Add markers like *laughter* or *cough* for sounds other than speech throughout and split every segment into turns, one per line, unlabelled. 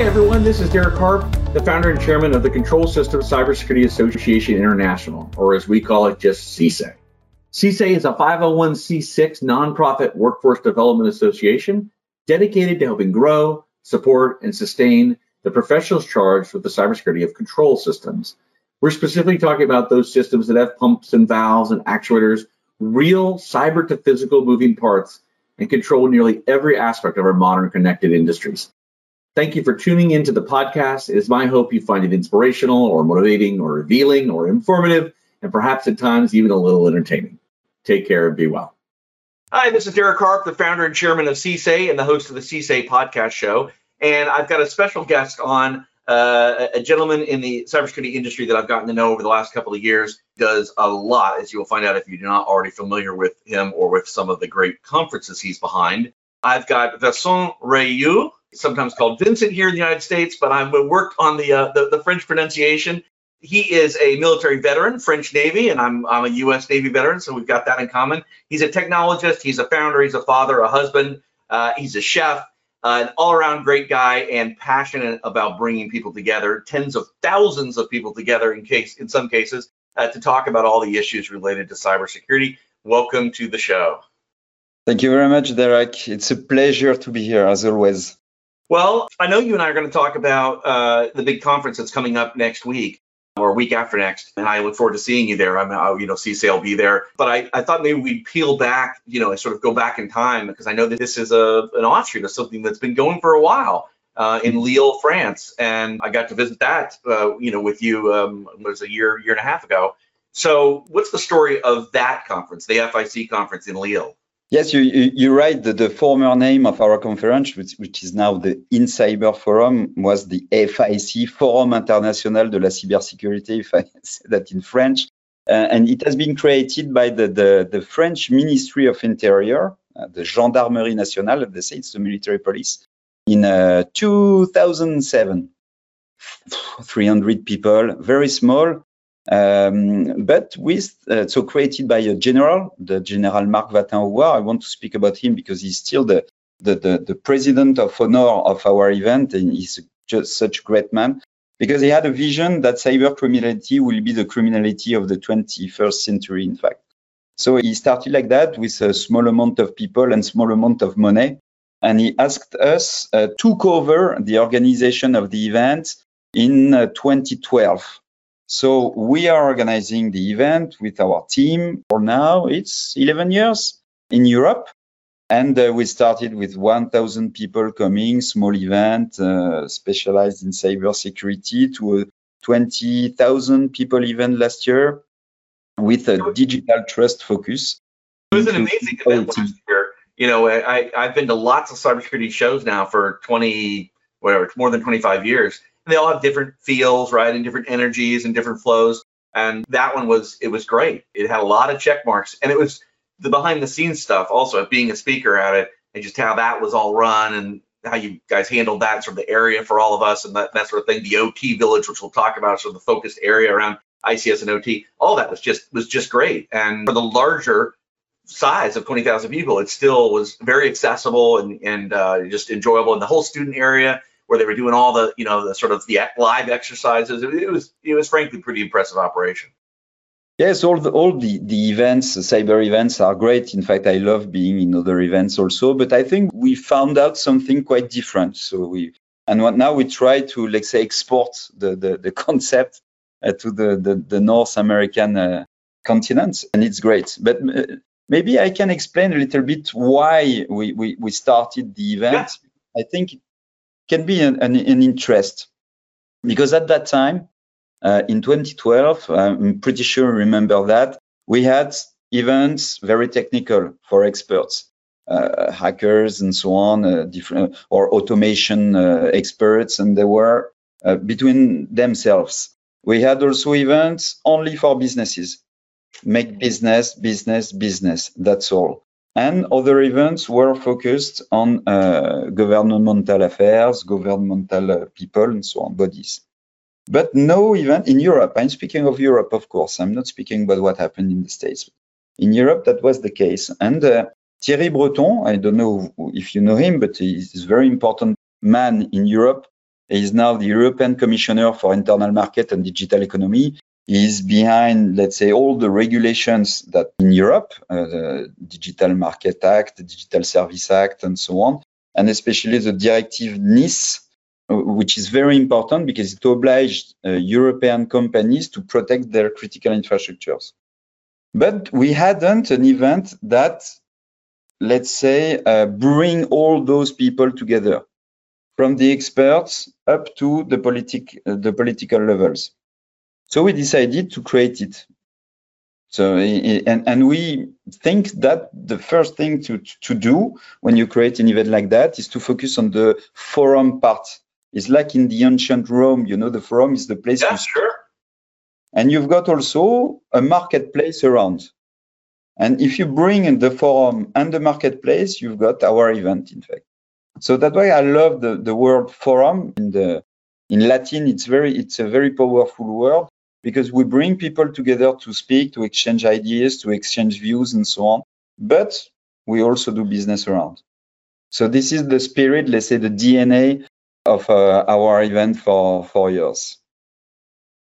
Hi, everyone. This is Derek Harp, the founder and chairman of the Control Systems Cybersecurity Association International, or as we call it, just CS2AI. CS2AI is a 501c6 nonprofit workforce development association dedicated to helping grow, support, and sustain the professionals charged with the cybersecurity of control systems. We're specifically talking about those systems that have pumps and valves and actuators, real cyber to physical moving parts, and control nearly every aspect of our modern connected industries. Thank you for tuning into the podcast. It is my hope you find it inspirational or motivating or revealing or informative and perhaps at times even a little entertaining. Take care and be well. Hi, this is Derek Harp, the founder and chairman of CS2AI and the host of the CS2AI podcast show. And I've got a special guest on uh, a gentleman in the cybersecurity industry that I've gotten to know over the last couple of years. Does a lot, as you will find out if you're not already familiar with him or with some of the great conferences he's behind. I've got Vincent Riou sometimes called Vincent here in the United States, but I've worked on the, uh, the, the French pronunciation. He is a military veteran, French Navy, and I'm I'm a U.S. Navy veteran, so we've got that in common. He's a technologist, he's a founder, he's a father, a husband, uh, he's a chef, uh, an all-around great guy, and passionate about bringing people together, tens of thousands of people together in case in some cases uh, to talk about all the issues related to cybersecurity. Welcome to the show.
Thank you very much, Derek. It's a pleasure to be here as always.
Well, I know you and I are going to talk about uh, the big conference that's coming up next week or week after next, and I look forward to seeing you there. I'm, uh, you know, CSA will be there, but I, I thought maybe we'd peel back, you know, and sort of go back in time because I know that this is a an offshoot of something that's been going for a while uh, in Lille, France, and I got to visit that, uh, you know, with you. Um, was a year, year and a half ago. So, what's the story of that conference, the FIC conference in Lille?
Yes, you, you, you're right. The, the, former name of our conference, which, which is now the InCyber Forum, was the FIC, Forum International de la Cybersécurité, if I *laughs* say that in French. Uh, and it has been created by the, the, the French Ministry of Interior, uh, the Gendarmerie Nationale, they say it's the military police, in uh, 2007. 300 people, very small. Um, but with uh, so created by a general, the General Marc Watin-Augouard. I want to speak about him because he's still the, the, the, the president of honor of our event, and he's just such a great man because he had a vision that cyber criminality will be the criminality of the 21st century, in fact. So he started like that with a small amount of people and small amount of money. And he asked us uh, to cover the organization of the event in uh, 2012. So we are organizing the event with our team. For now, it's 11 years in Europe. And uh, we started with 1,000 people coming, small event, uh, specialized in cybersecurity to a 20,000 people event last year with a digital trust focus.
It was an amazing event last year. You know, I, I've been to lots of cybersecurity shows now for 20, whatever, more than 25 years they all have different feels, right, and different energies and different flows. And that one was it was great. It had a lot of check marks, and it was the behind the scenes stuff also being a speaker at it and just how that was all run and how you guys handled that sort of the area for all of us and that, that sort of thing. The OT village, which we'll talk about, sort of the focused area around ICS and OT, all that was just was just great. And for the larger size of 20,000 people, it still was very accessible and and uh, just enjoyable. And the whole student area where they were doing all the you know the sort of the live exercises. It, was it was frankly pretty impressive operation.
Yes, all the all the, the events, the cyber events are great. In fact, I love being in other events also. But I think we found out something quite different. So we and what, now we try to let's say export the the, the *laughs* concept uh, to the, the, the North American uh, continent, and it's great. But uh, maybe I can explain a little bit why we we, we started the event. Yeah. I think can be an, an, an interest. Because at that time, uh, in 2012, I'm pretty sure remember that we had events very technical for experts, uh, hackers and so on, uh, different or automation uh, experts, and they were uh, between themselves. We had also events only for businesses, make business, business, business. That's all and other events were focused on uh, governmental affairs, governmental uh, people, and so on, bodies. But no event in Europe. I'm speaking of Europe, of course. I'm not speaking about what happened in the States. In Europe, that was the case. And uh, Thierry Breton, I don't know if you know him, but he's a very important man in Europe. He is now the European Commissioner for Internal Market and Digital Economy. Is behind, let's say, all the regulations that in Europe, uh, the Digital Market Act, the Digital Service Act, and so on, and especially the directive NIS, uh, which is very important because it obliged uh, European companies to protect their critical infrastructures. But we hadn't an event that, let's say, uh, bring all those people together from the experts up to the, politic, uh, the political levels. So we decided to create it. So, and, and we think that the first thing to, to do when you create an event like that is to focus on the forum part. It's like in the ancient Rome, you know, the forum is the place.
Yeah, sure.
And you've got also a marketplace around. And if you bring the forum and the marketplace, you've got our event, in fact. So that's why I love the, the word forum in the in Latin. It's very it's a very powerful word because we bring people together to speak, to exchange ideas, to exchange views, and so on. But we also do business around. So this is the spirit, let's say, the DNA of uh, our event for four years.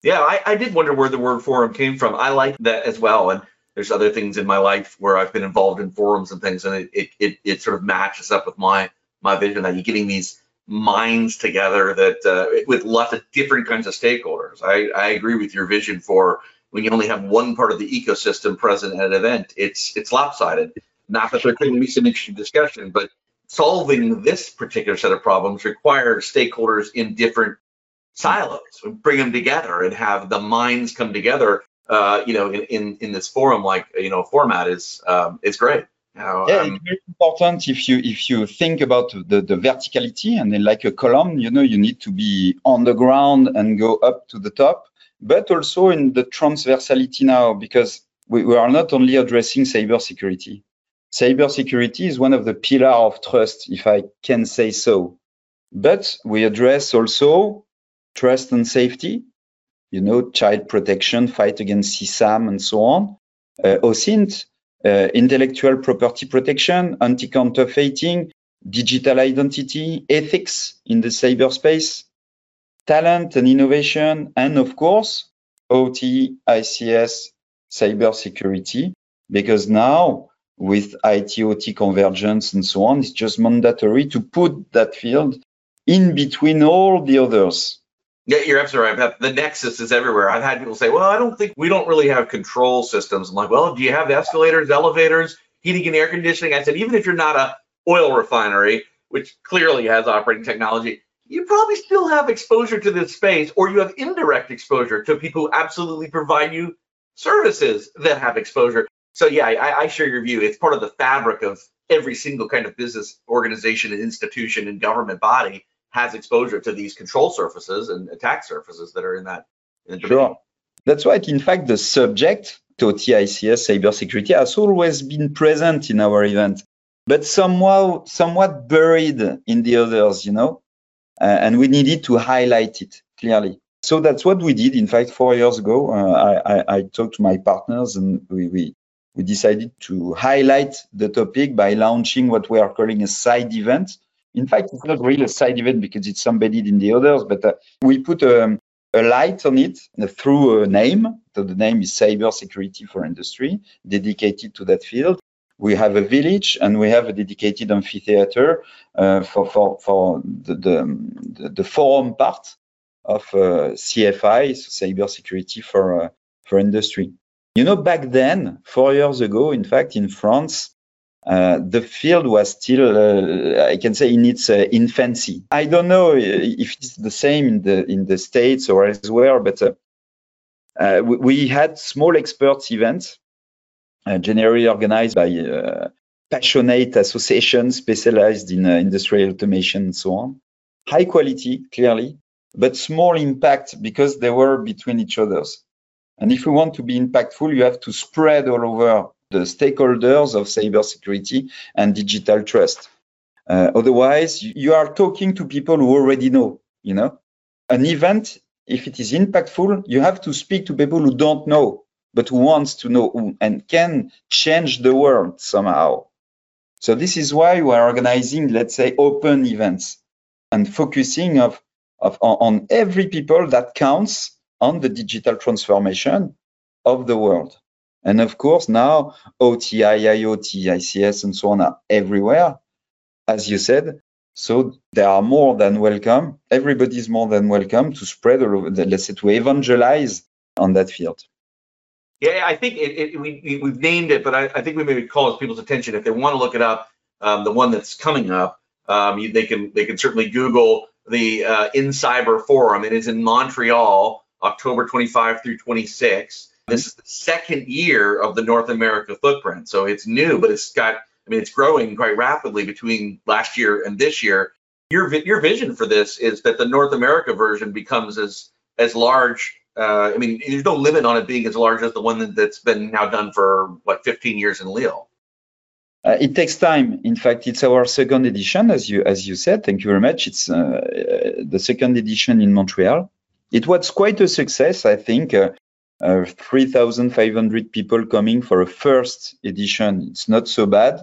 Yeah, I, I did wonder where the word forum came from. I like that as well. And there's other things in my life where I've been involved in forums and things, and it it, it, it sort of matches up with my my vision that you're getting these minds together that uh, with lots of different kinds of stakeholders. I, I agree with your vision for when you only have one part of the ecosystem present at an event, it's it's lopsided. Not that there couldn't be some interesting discussion, but solving this particular set of problems requires stakeholders in different silos. Bring them together and have the minds come together. Uh, you know, in, in in this forum like you know format is um, is great.
Now, yeah, um, it's very important if you if you think about the, the verticality and then like a column, you know, you need to be on the ground and go up to the top, but also in the transversality now because we, we are not only addressing cybersecurity. Cybersecurity is one of the pillar of trust, if I can say so. But we address also trust and safety, you know, child protection, fight against CSAM and so on. Uh, OSINT, Uh, intellectual property protection, anti-counterfeiting, digital identity, ethics in the cyberspace, talent and innovation, and of course, OT, ICS, cybersecurity, because now with IT, OT convergence and so on, it's just mandatory to put that field in between all the others.
Yeah, you're absolutely right. The nexus is everywhere. I've had people say, well, I don't think we don't really have control systems. I'm like, well, do you have escalators, elevators, heating and air conditioning? I said, even if you're not a oil refinery, which clearly has operating technology, you probably still have exposure to this space or you have indirect exposure to people who absolutely provide you services that have exposure. So yeah, I, I share your view. It's part of the fabric of every single kind of business organization and institution and government body has exposure to these control surfaces and attack surfaces that are in that. In
sure. That's right. In fact, the subject, TOTICS cybersecurity, has always been present in our event, but somehow, somewhat buried in the others, you know, uh, and we needed to highlight it clearly. So that's what we did. In fact, four years ago, uh, I, I, talked to my partners and we, we, we decided to highlight the topic by launching what we are calling a side event in fact, it's not really a side event because it's embedded in the others, but uh, we put um, a light on it uh, through a name. So the name is Cyber Security for Industry, dedicated to that field. We have a village and we have a dedicated amphitheater uh, for, for, for the, the, the, forum part of uh, CFI, so Cyber Security for, uh, for Industry. You know, back then, four years ago, in fact, in France, uh, the field was still, uh, I can say, in its uh, infancy. I don't know if it's the same in the in the states or elsewhere, but uh, uh, we, we, had small experts events, generally organized by passionate associations specialized in industrial automation and so on. High quality, clearly, but small impact because they were between each others. And if you want to be impactful, you have to spread all over the stakeholders of cybersecurity and digital trust. Uh, otherwise, you are talking to people who already know, you know. An event, if it is impactful, you have to speak to people who don't know, but who wants to know and can change the world somehow. So this is why we are organizing, let's say, open events and focusing of of, on, on every people that counts on the digital transformation of the world. And of course, now OT, IIoT, ICS, and so on are everywhere, as you said. So they are more than welcome. Everybody is more than welcome to spread the, let's say, to evangelize on that field.
Yeah, I think it, it, we, we've named it, but I, I, think we maybe call people's attention if they want to look it up. Um, the one that's coming up, um, you, they can they can certainly Google the uh, InCyber Forum. It is in Montreal, October 25 through 26. This is the second year of the North America footprint, so it's new, but it's got I mean, it's growing quite rapidly between last year and this year. Your your vision for this is that the North America version becomes as as large. Uh, I mean, there's no limit on it being as large as the one that's been now done for what 15 years in Lille.
Uh, it takes time. In fact, it's our second edition, as you as you said. Thank you very much. It's uh the second edition in Montreal. It was quite a success, I think. Uh, uh, 3,500 people coming for a first edition. It's not so bad.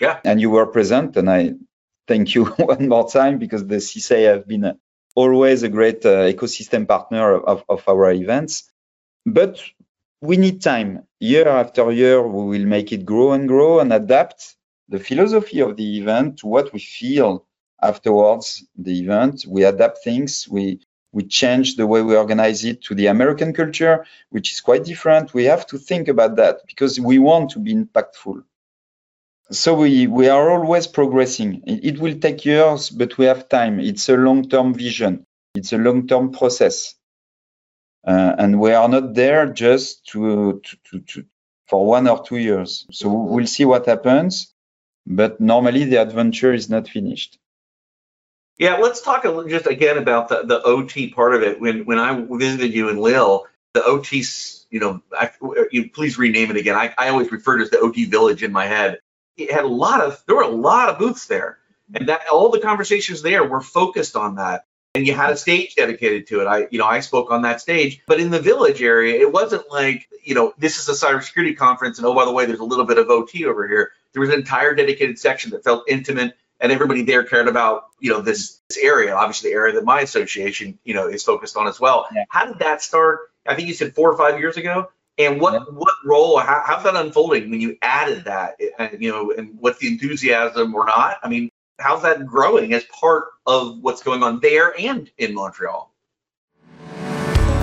Yeah.
And you were present, and I thank you *laughs* one more time because the CS2AI have been always a great uh, ecosystem partner of, of our events. But we need time. Year after year, we will make it grow and grow and adapt the philosophy of the event to what we feel afterwards the event. We adapt things. We we change the way we organize it to the American culture, which is quite different. We have to think about that because we want to be impactful. So we, we are always progressing. It, will take years, but we have time. It's a long-term vision. It's a long-term process. Uh, and we are not there just to, to, to, to, for one or two years. So we'll see what happens. But normally the adventure is not finished.
Yeah, let's talk just again about the, the OT part of it. When when I visited you in Lille, the OT, you know, I, you please rename it again. I, I always refer to it as the OT Village in my head. It had a lot of there were a lot of booths there, and that all the conversations there were focused on that. And you had a stage dedicated to it. I, you know, I spoke on that stage. But in the village area, it wasn't like, you know, this is a cybersecurity conference, and oh, by the way, there's a little bit of OT over here. There was an entire dedicated section that felt intimate and everybody there cared about you know this, this area. Obviously the area that my association you know is focused on as well. Yeah. how did that start? I think you said four or five years ago. And what yeah. what role how, how's that unfolding when you added that and, you know and what's the enthusiasm or not? I mean how's that growing as part of what's going on there and in montreal?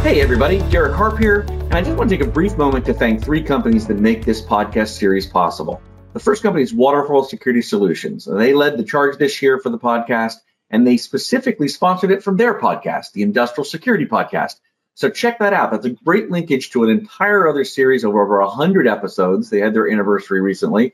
Hey everybody, Derek Harp here, and I just want to take a brief moment to thank three companies that make this podcast series possible. The first company is Waterfall Security Solutions. They led the charge this year for the podcast, and they specifically sponsored it from their podcast, the Industrial Security Podcast. So check that out. That's a great linkage to an entire other series of over 100 episodes. They had their anniversary recently,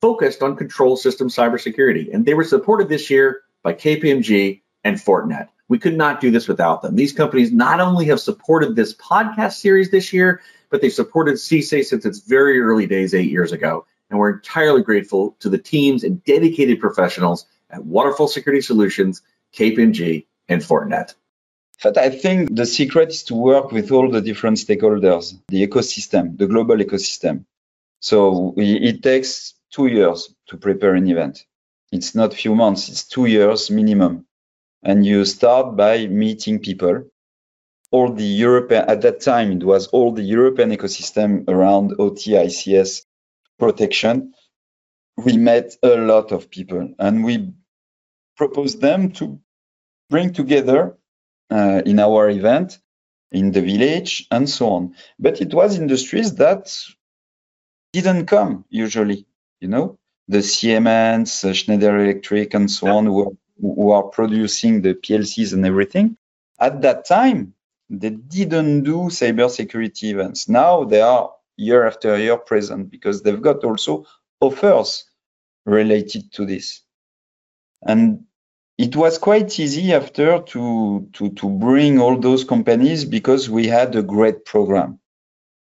focused on control system cybersecurity. And they were supported this year by KPMG and Fortinet. We could not do this without them. These companies not only have supported this podcast series this year, but they've supported CS2AI since its very early days eight years ago and we're entirely grateful to the teams and dedicated professionals at Waterfall Security Solutions, KPMG, and Fortinet.
But I think the secret is to work with all the different stakeholders, the ecosystem, the global ecosystem. So it takes two years to prepare an event. It's not a few months, it's two years minimum. And you start by meeting people. All the European, at that time, it was all the European ecosystem around OT, ICS, protection, we met a lot of people and we proposed them to bring together uh, in our event in the village and so on. But it was industries that didn't come usually, you know, the Siemens, uh, Schneider Electric, and so on, who, who are producing the PLCs and everything. At that time, they didn't do cybersecurity events. Now they are year after year present because they've got also offers related to this. And it was quite easy after to, to, to bring all those companies because we had a great program.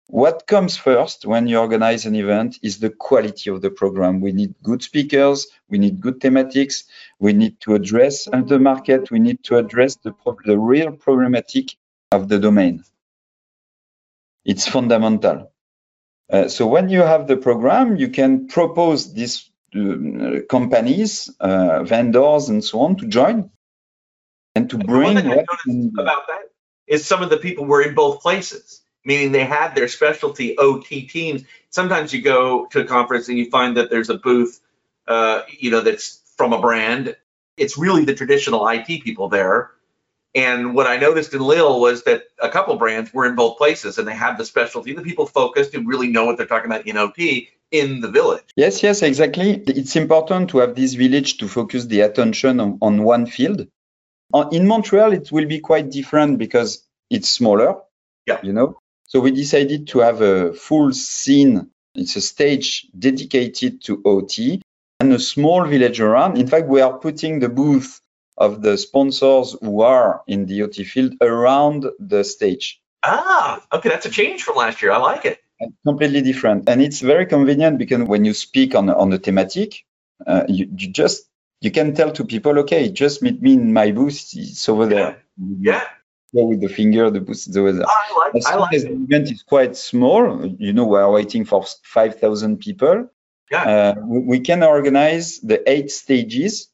What comes first when you organize an event is the quality of the program. We need good speakers, we need good thematics, we need to address the market, we need to address the, the real problematic of the domain. It's fundamental. Uh, so when you have the program, you can propose these uh, companies, uh, vendors, and so on to join. and to bring
what about that is some of the people were in both places meaning they had their specialty ot teams. Sometimes you go to a conference and you find that there's a booth uh, you know that's from a brand. It's really the traditional it people there and what I noticed in Lille was that a couple brands were in both places and they have the specialty, the people focused who really know what they're talking about in OT in the village.
Yes, yes, exactly. It's important to have this village to focus the attention on, on one field. In Montreal, it will be quite different because it's smaller.
Yeah.
You know, so we decided to have a full scene. It's a stage dedicated to OT and a small village around. In fact, we are putting the booth of the sponsors who are in the OT field around the stage.
Ah, okay, that's a change from last year. I like it.
completely different, and it's very convenient because when you speak on on the thematic, uh, you, you just you can tell to people, okay, just meet me in my booth. It's over there.
Yeah.
Go with the finger, the booth is over there.
I like,
as
I like
as the event is quite small, you know, we are waiting for 5,000 people.
Yeah.
Uh, we, we can organize the eight stages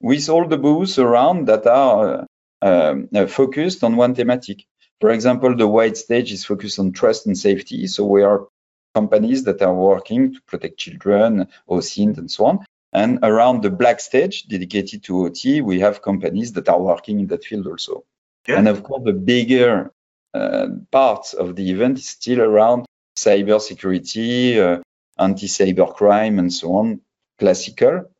with all the booths around that are uh, um, uh, focused on one thematic. For example, the white stage is focused on trust and safety. So we are companies that are working to protect children, OSINT, and so on. And around the black stage dedicated to OT, we have companies that are working in that field also.
Yeah.
And of course, the bigger uh, part of the event is still around cyber security, uh, anti-cyber crime, and so on, classical.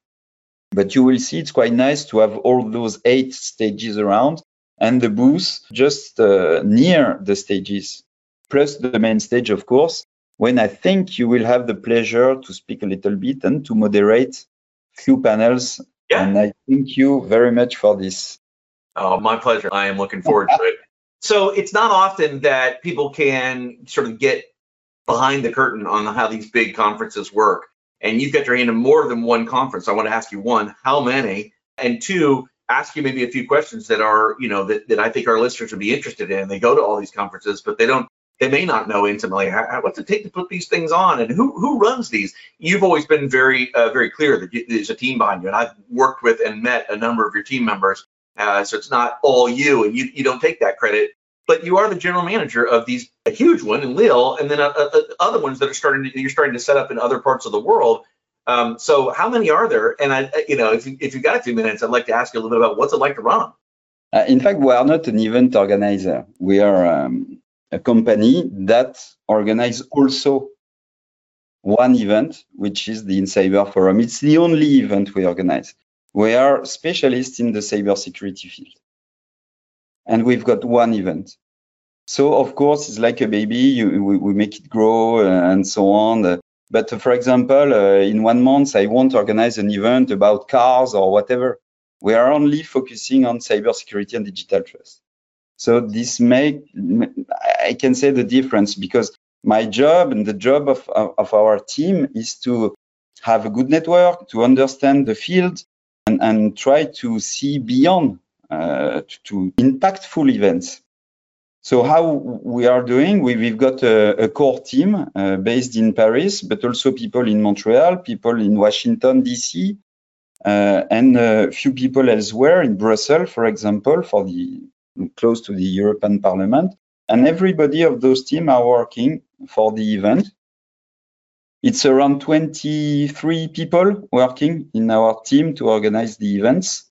But you will see it's quite nice to have all those eight stages around and the booth just uh, near the stages, plus the main stage, of course, when I think you will have the pleasure to speak a little bit and to moderate few panels.
Yeah.
And I thank you very much for this.
Oh, my pleasure. I am looking forward to it. So it's not often that people can sort of get behind the curtain on how these big conferences work and you've got your hand in more than one conference, I want to ask you one, how many? And two, ask you maybe a few questions that are, you know, that, that I think our listeners would be interested in. They go to all these conferences, but they don't, they may not know intimately what's it take to put these things on and who who runs these. You've always been very uh, very clear that there's a team behind you, and I've worked with and met a number of your team members. Uh, so it's not all you, and you you don't take that credit but you are the general manager of these a huge one in Lille, and then other ones that are starting to, you're starting to set up in other parts of the world. Um, so how many are there? And I, you know, if you, if you got a few minutes, I'd like to ask you a little bit about what's it like to run.
Uh, in fact, we are not an event organizer. We are um, a company that organize also one event, which is the InCyber Forum. It's the only event we organize. We are specialists in the cybersecurity field and we've got one event. So of course, it's like a baby. You, we, we, make it grow uh, and so on. Uh, but uh, for example, uh, in one month, I won't organize an event about cars or whatever. We are only focusing on cybersecurity and digital trust. So this make I can say the difference because my job and the job of, of our team is to have a good network, to understand the field, and, and try to see beyond uh, to, impactful events. So how we are doing, we, have got a, a, core team uh, based in Paris, but also people in Montreal, people in Washington, DC, uh, and a few people elsewhere in Brussels, for example, for the close to the European Parliament. And everybody of those teams are working for the event. It's around 23 people working in our team to organize the events.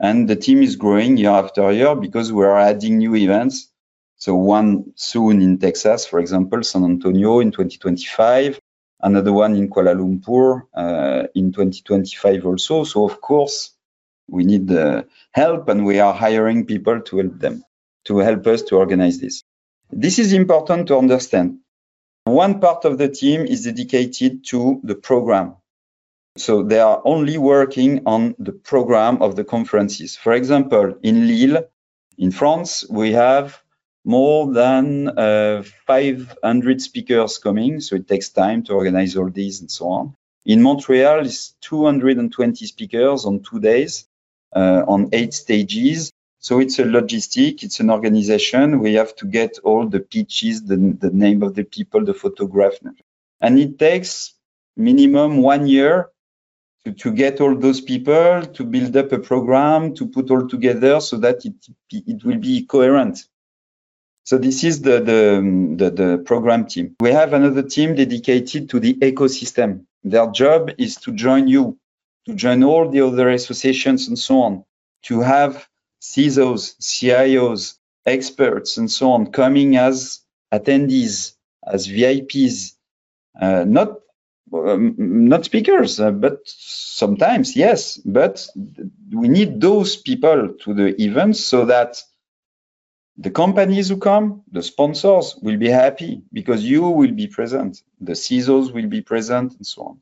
And the team is growing year after year because we are adding new events. So one soon in Texas, for example, San Antonio in 2025, another one in Kuala Lumpur uh, in 2025 also. So of course, we need uh, help and we are hiring people to help them, to help us to organize this. This is important to understand. One part of the team is dedicated to the program. So they are only working on the program of the conferences. For example, in Lille, in France, we have more than uh, 500 speakers coming, so it takes time to organize all these and so on. In Montreal, it's 220 speakers on two days, uh, on eight stages. So it's a logistic, it's an organization. We have to get all the pitches, the, the name of the people, the photograph, and it takes minimum one year to, to get all those people, to build up a program, to put all together so that it, it will be coherent. So this is the, the, the, the program team. We have another team dedicated to the ecosystem. Their job is to join you, to join all the other associations and so on, to have CISOs, CIOs, experts, and so on coming as attendees, as VIPs, uh, not not speakers, uh, but sometimes yes. But we need those people to the events so that the companies who come, the sponsors will be happy because you will be present, the CISOs will be present, and so on.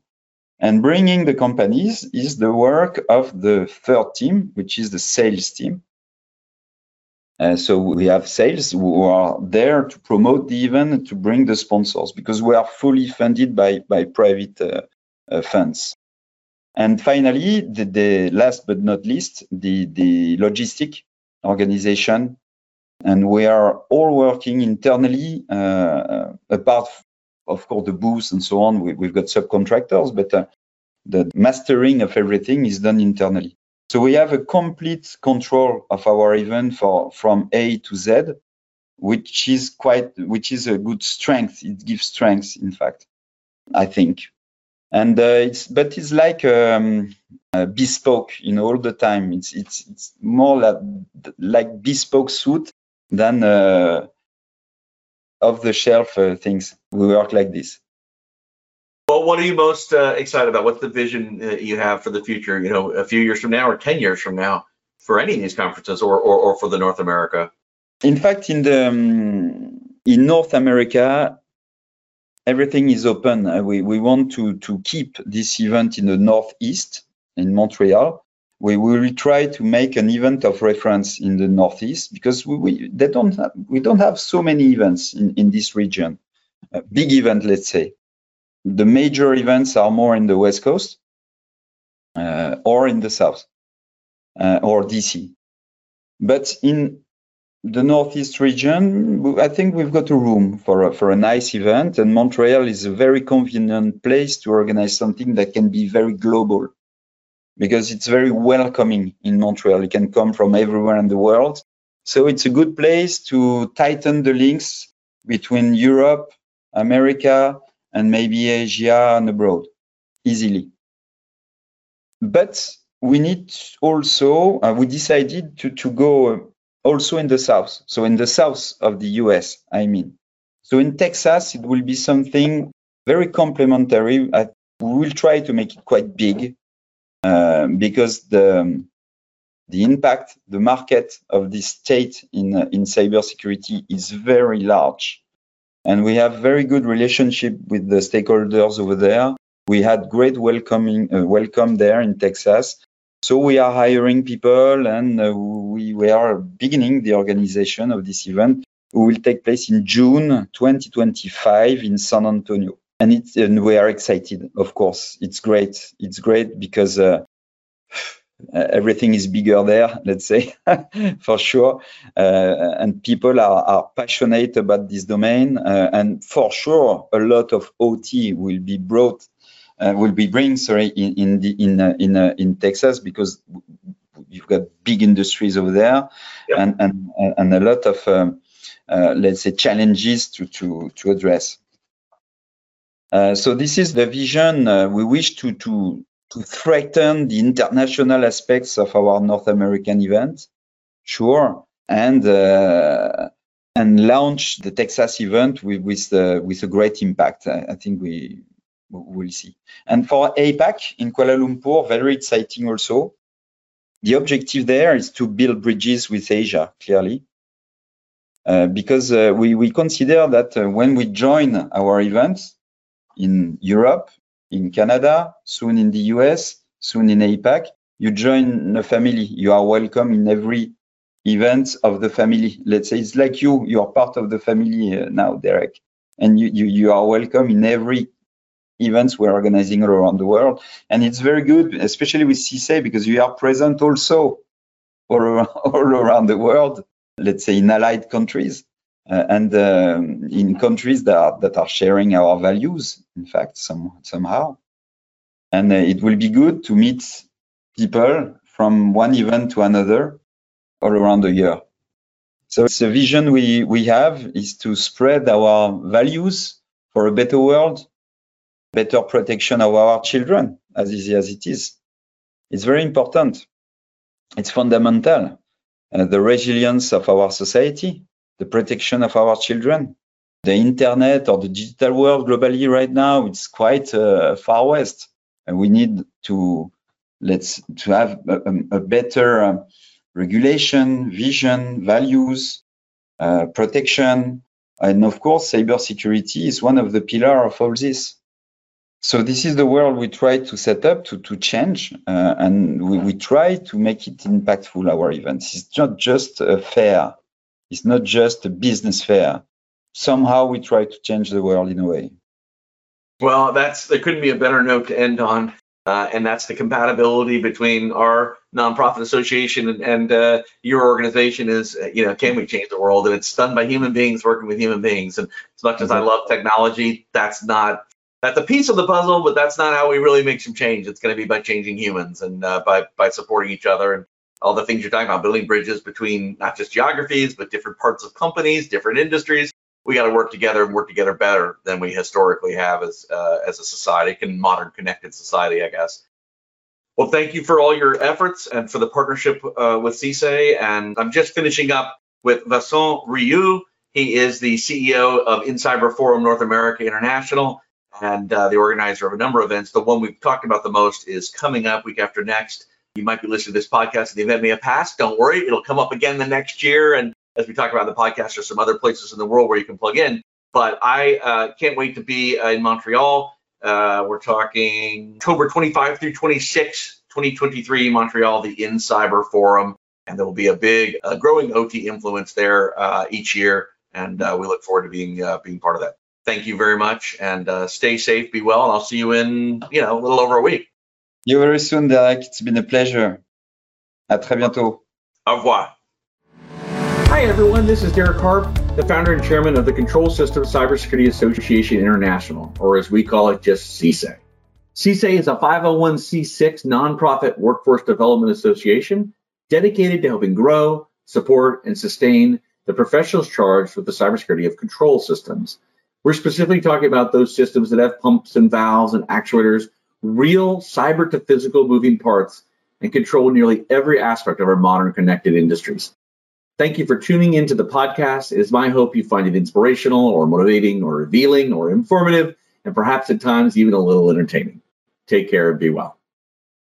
And bringing the companies is the work of the third team, which is the sales team. Uh, so we have sales who are there to promote the event to bring the sponsors because we are fully funded by, by private uh, uh, funds. And finally, the, the, last but not least, the, the logistic organization. And we are all working internally, uh, apart, of course, the booths and so on. We, have got subcontractors, but uh, the mastering of everything is done internally. So we have a complete control of our event for from A to Z, which is quite, which is a good strength. It gives strength, in fact, I think. And uh, it's, but it's like um, uh, bespoke, you know, all the time. It's it's it's more like like bespoke suit than uh, off the shelf uh, things. We work like this.
Well, what are you most uh, excited about? What's the vision uh, you have for the future? You know, a few years from now or ten years from now for any of these conferences, or or, or for the North America?
In fact, in the um, in North America, everything is open. Uh, we we want to to keep this event in the Northeast in Montreal. We will try to make an event of reference in the Northeast because we, we they don't have, we don't have so many events in in this region. A big event, let's say the major events are more in the West Coast uh, or in the South uh, or DC. But in the Northeast region, I think we've got a room for a, for a nice event, and Montreal is a very convenient place to organize something that can be very global because it's very welcoming in Montreal. You can come from everywhere in the world. So it's a good place to tighten the links between Europe, America, and maybe Asia and abroad easily. But we need also, uh, we decided to, to go also in the south. So in the south of the US, I mean. So in Texas, it will be something very complementary. We will try to make it quite big uh, because the, the impact, the market of this state in, uh, in cybersecurity is very large and we have very good relationship with the stakeholders over there. We had great welcoming uh, welcome there in Texas. So we are hiring people and uh, we, we are beginning the organization of this event who will take place in June 2025 in San Antonio. And, it's, and we are excited, of course. It's great. It's great because uh, everything is bigger there, let's say, *laughs* for sure. Uh, and people are, are, passionate about this domain. Uh, and for sure, a lot of OT will be brought, uh, will be bring, sorry, in, in, the, in, uh, in, uh, in Texas because you've got big industries over there yep. and, and, and a lot of, um, let's say, challenges to, to, to address. so this is the vision we wish to, to, to threaten the international aspects of our North American event, sure, and uh, and launch the Texas event with with, uh, with a great impact. I, I think we will see. And for APAC in Kuala Lumpur, very exciting also. The objective there is to build bridges with Asia, clearly. Uh, because uh, we, we consider that uh, when we join our events in Europe, in Canada, soon in the US, soon in APAC. You join a family. You are welcome in every event of the family. Let's say it's like you, you are part of the family uh, now, Derek. And you, you, you are welcome in every events we're organizing all around the world. And it's very good, especially with CS2AI, because you are present also all around, *laughs* all around the world, let's say in allied countries. Uh, and um, in countries that are, that are sharing our values, in fact, some, somehow. And uh, it will be good to meet people from one event to another all around the year. So the vision we, we have is to spread our values for a better world, better protection of our children, as easy as it is. It's very important. It's fundamental. Uh, the resilience of our society, the protection of our children, the internet or the digital world globally right now, it's quite uh, far west. And we need to let's to have a, a better uh, regulation, vision, values, uh, protection, and of course, cybersecurity is one of the pillars of all this. So this is the world we try to set up to, to change, uh, and we, we try to make it impactful, our events. It's not just a fair. It's not just a business fair. Somehow we try to change the world in a way.
Well, that's there couldn't be a better note to end on. Uh, and that's the compatibility between our nonprofit association and, and uh, your organization is, uh, you know, can we change the world? And it's done by human beings working with human beings. And as much as I love technology, that's not that's a piece of the puzzle, but that's not how we really make some change. It's going to be by changing humans and uh, by by supporting each other and all the things you're talking about, building bridges between not just geographies, but different parts of companies, different industries we got to work together and work together better than we historically have as uh, as a society, in modern connected society, I guess. Well, thank you for all your efforts and for the partnership uh, with CS2AI. And I'm just finishing up with Vincent Riou. He is the CEO of InCyber Forum North America International and uh, the organizer of a number of events. The one we've talked about the most is coming up week after next. You might be listening to this podcast and the event may have passed. Don't worry, it'll come up again the next year. And as we talk about the podcast, there's some other places in the world where you can plug in. But I uh, can't wait to be uh, in Montreal. Uh, we're talking October 25 through 26, 2023, Montreal, the InCyber Forum. And there will be a big, uh, growing OT influence there uh, each year. And uh, we look forward to being being part of that. Thank you very much, and stay safe, be well, and I'll see you in you know a little over a week.
You very soon, Derek. It's been a pleasure. À très bientôt.
Au revoir. Hi, everyone. This is Derek Harp, the founder and chairman of the Control Systems Cybersecurity Association International, or as we call it, just CS2AI. CS2AI is a 501c6 nonprofit workforce development association dedicated to helping grow, support, and sustain the professionals charged with the cybersecurity of control systems. We're specifically talking about those systems that have pumps and valves and actuators, real cyber to physical moving parts, and control nearly every aspect of our modern connected industries. Thank you for tuning into the podcast. It is my hope you find it inspirational or motivating or revealing or informative and perhaps at times even a little entertaining. Take care and be well.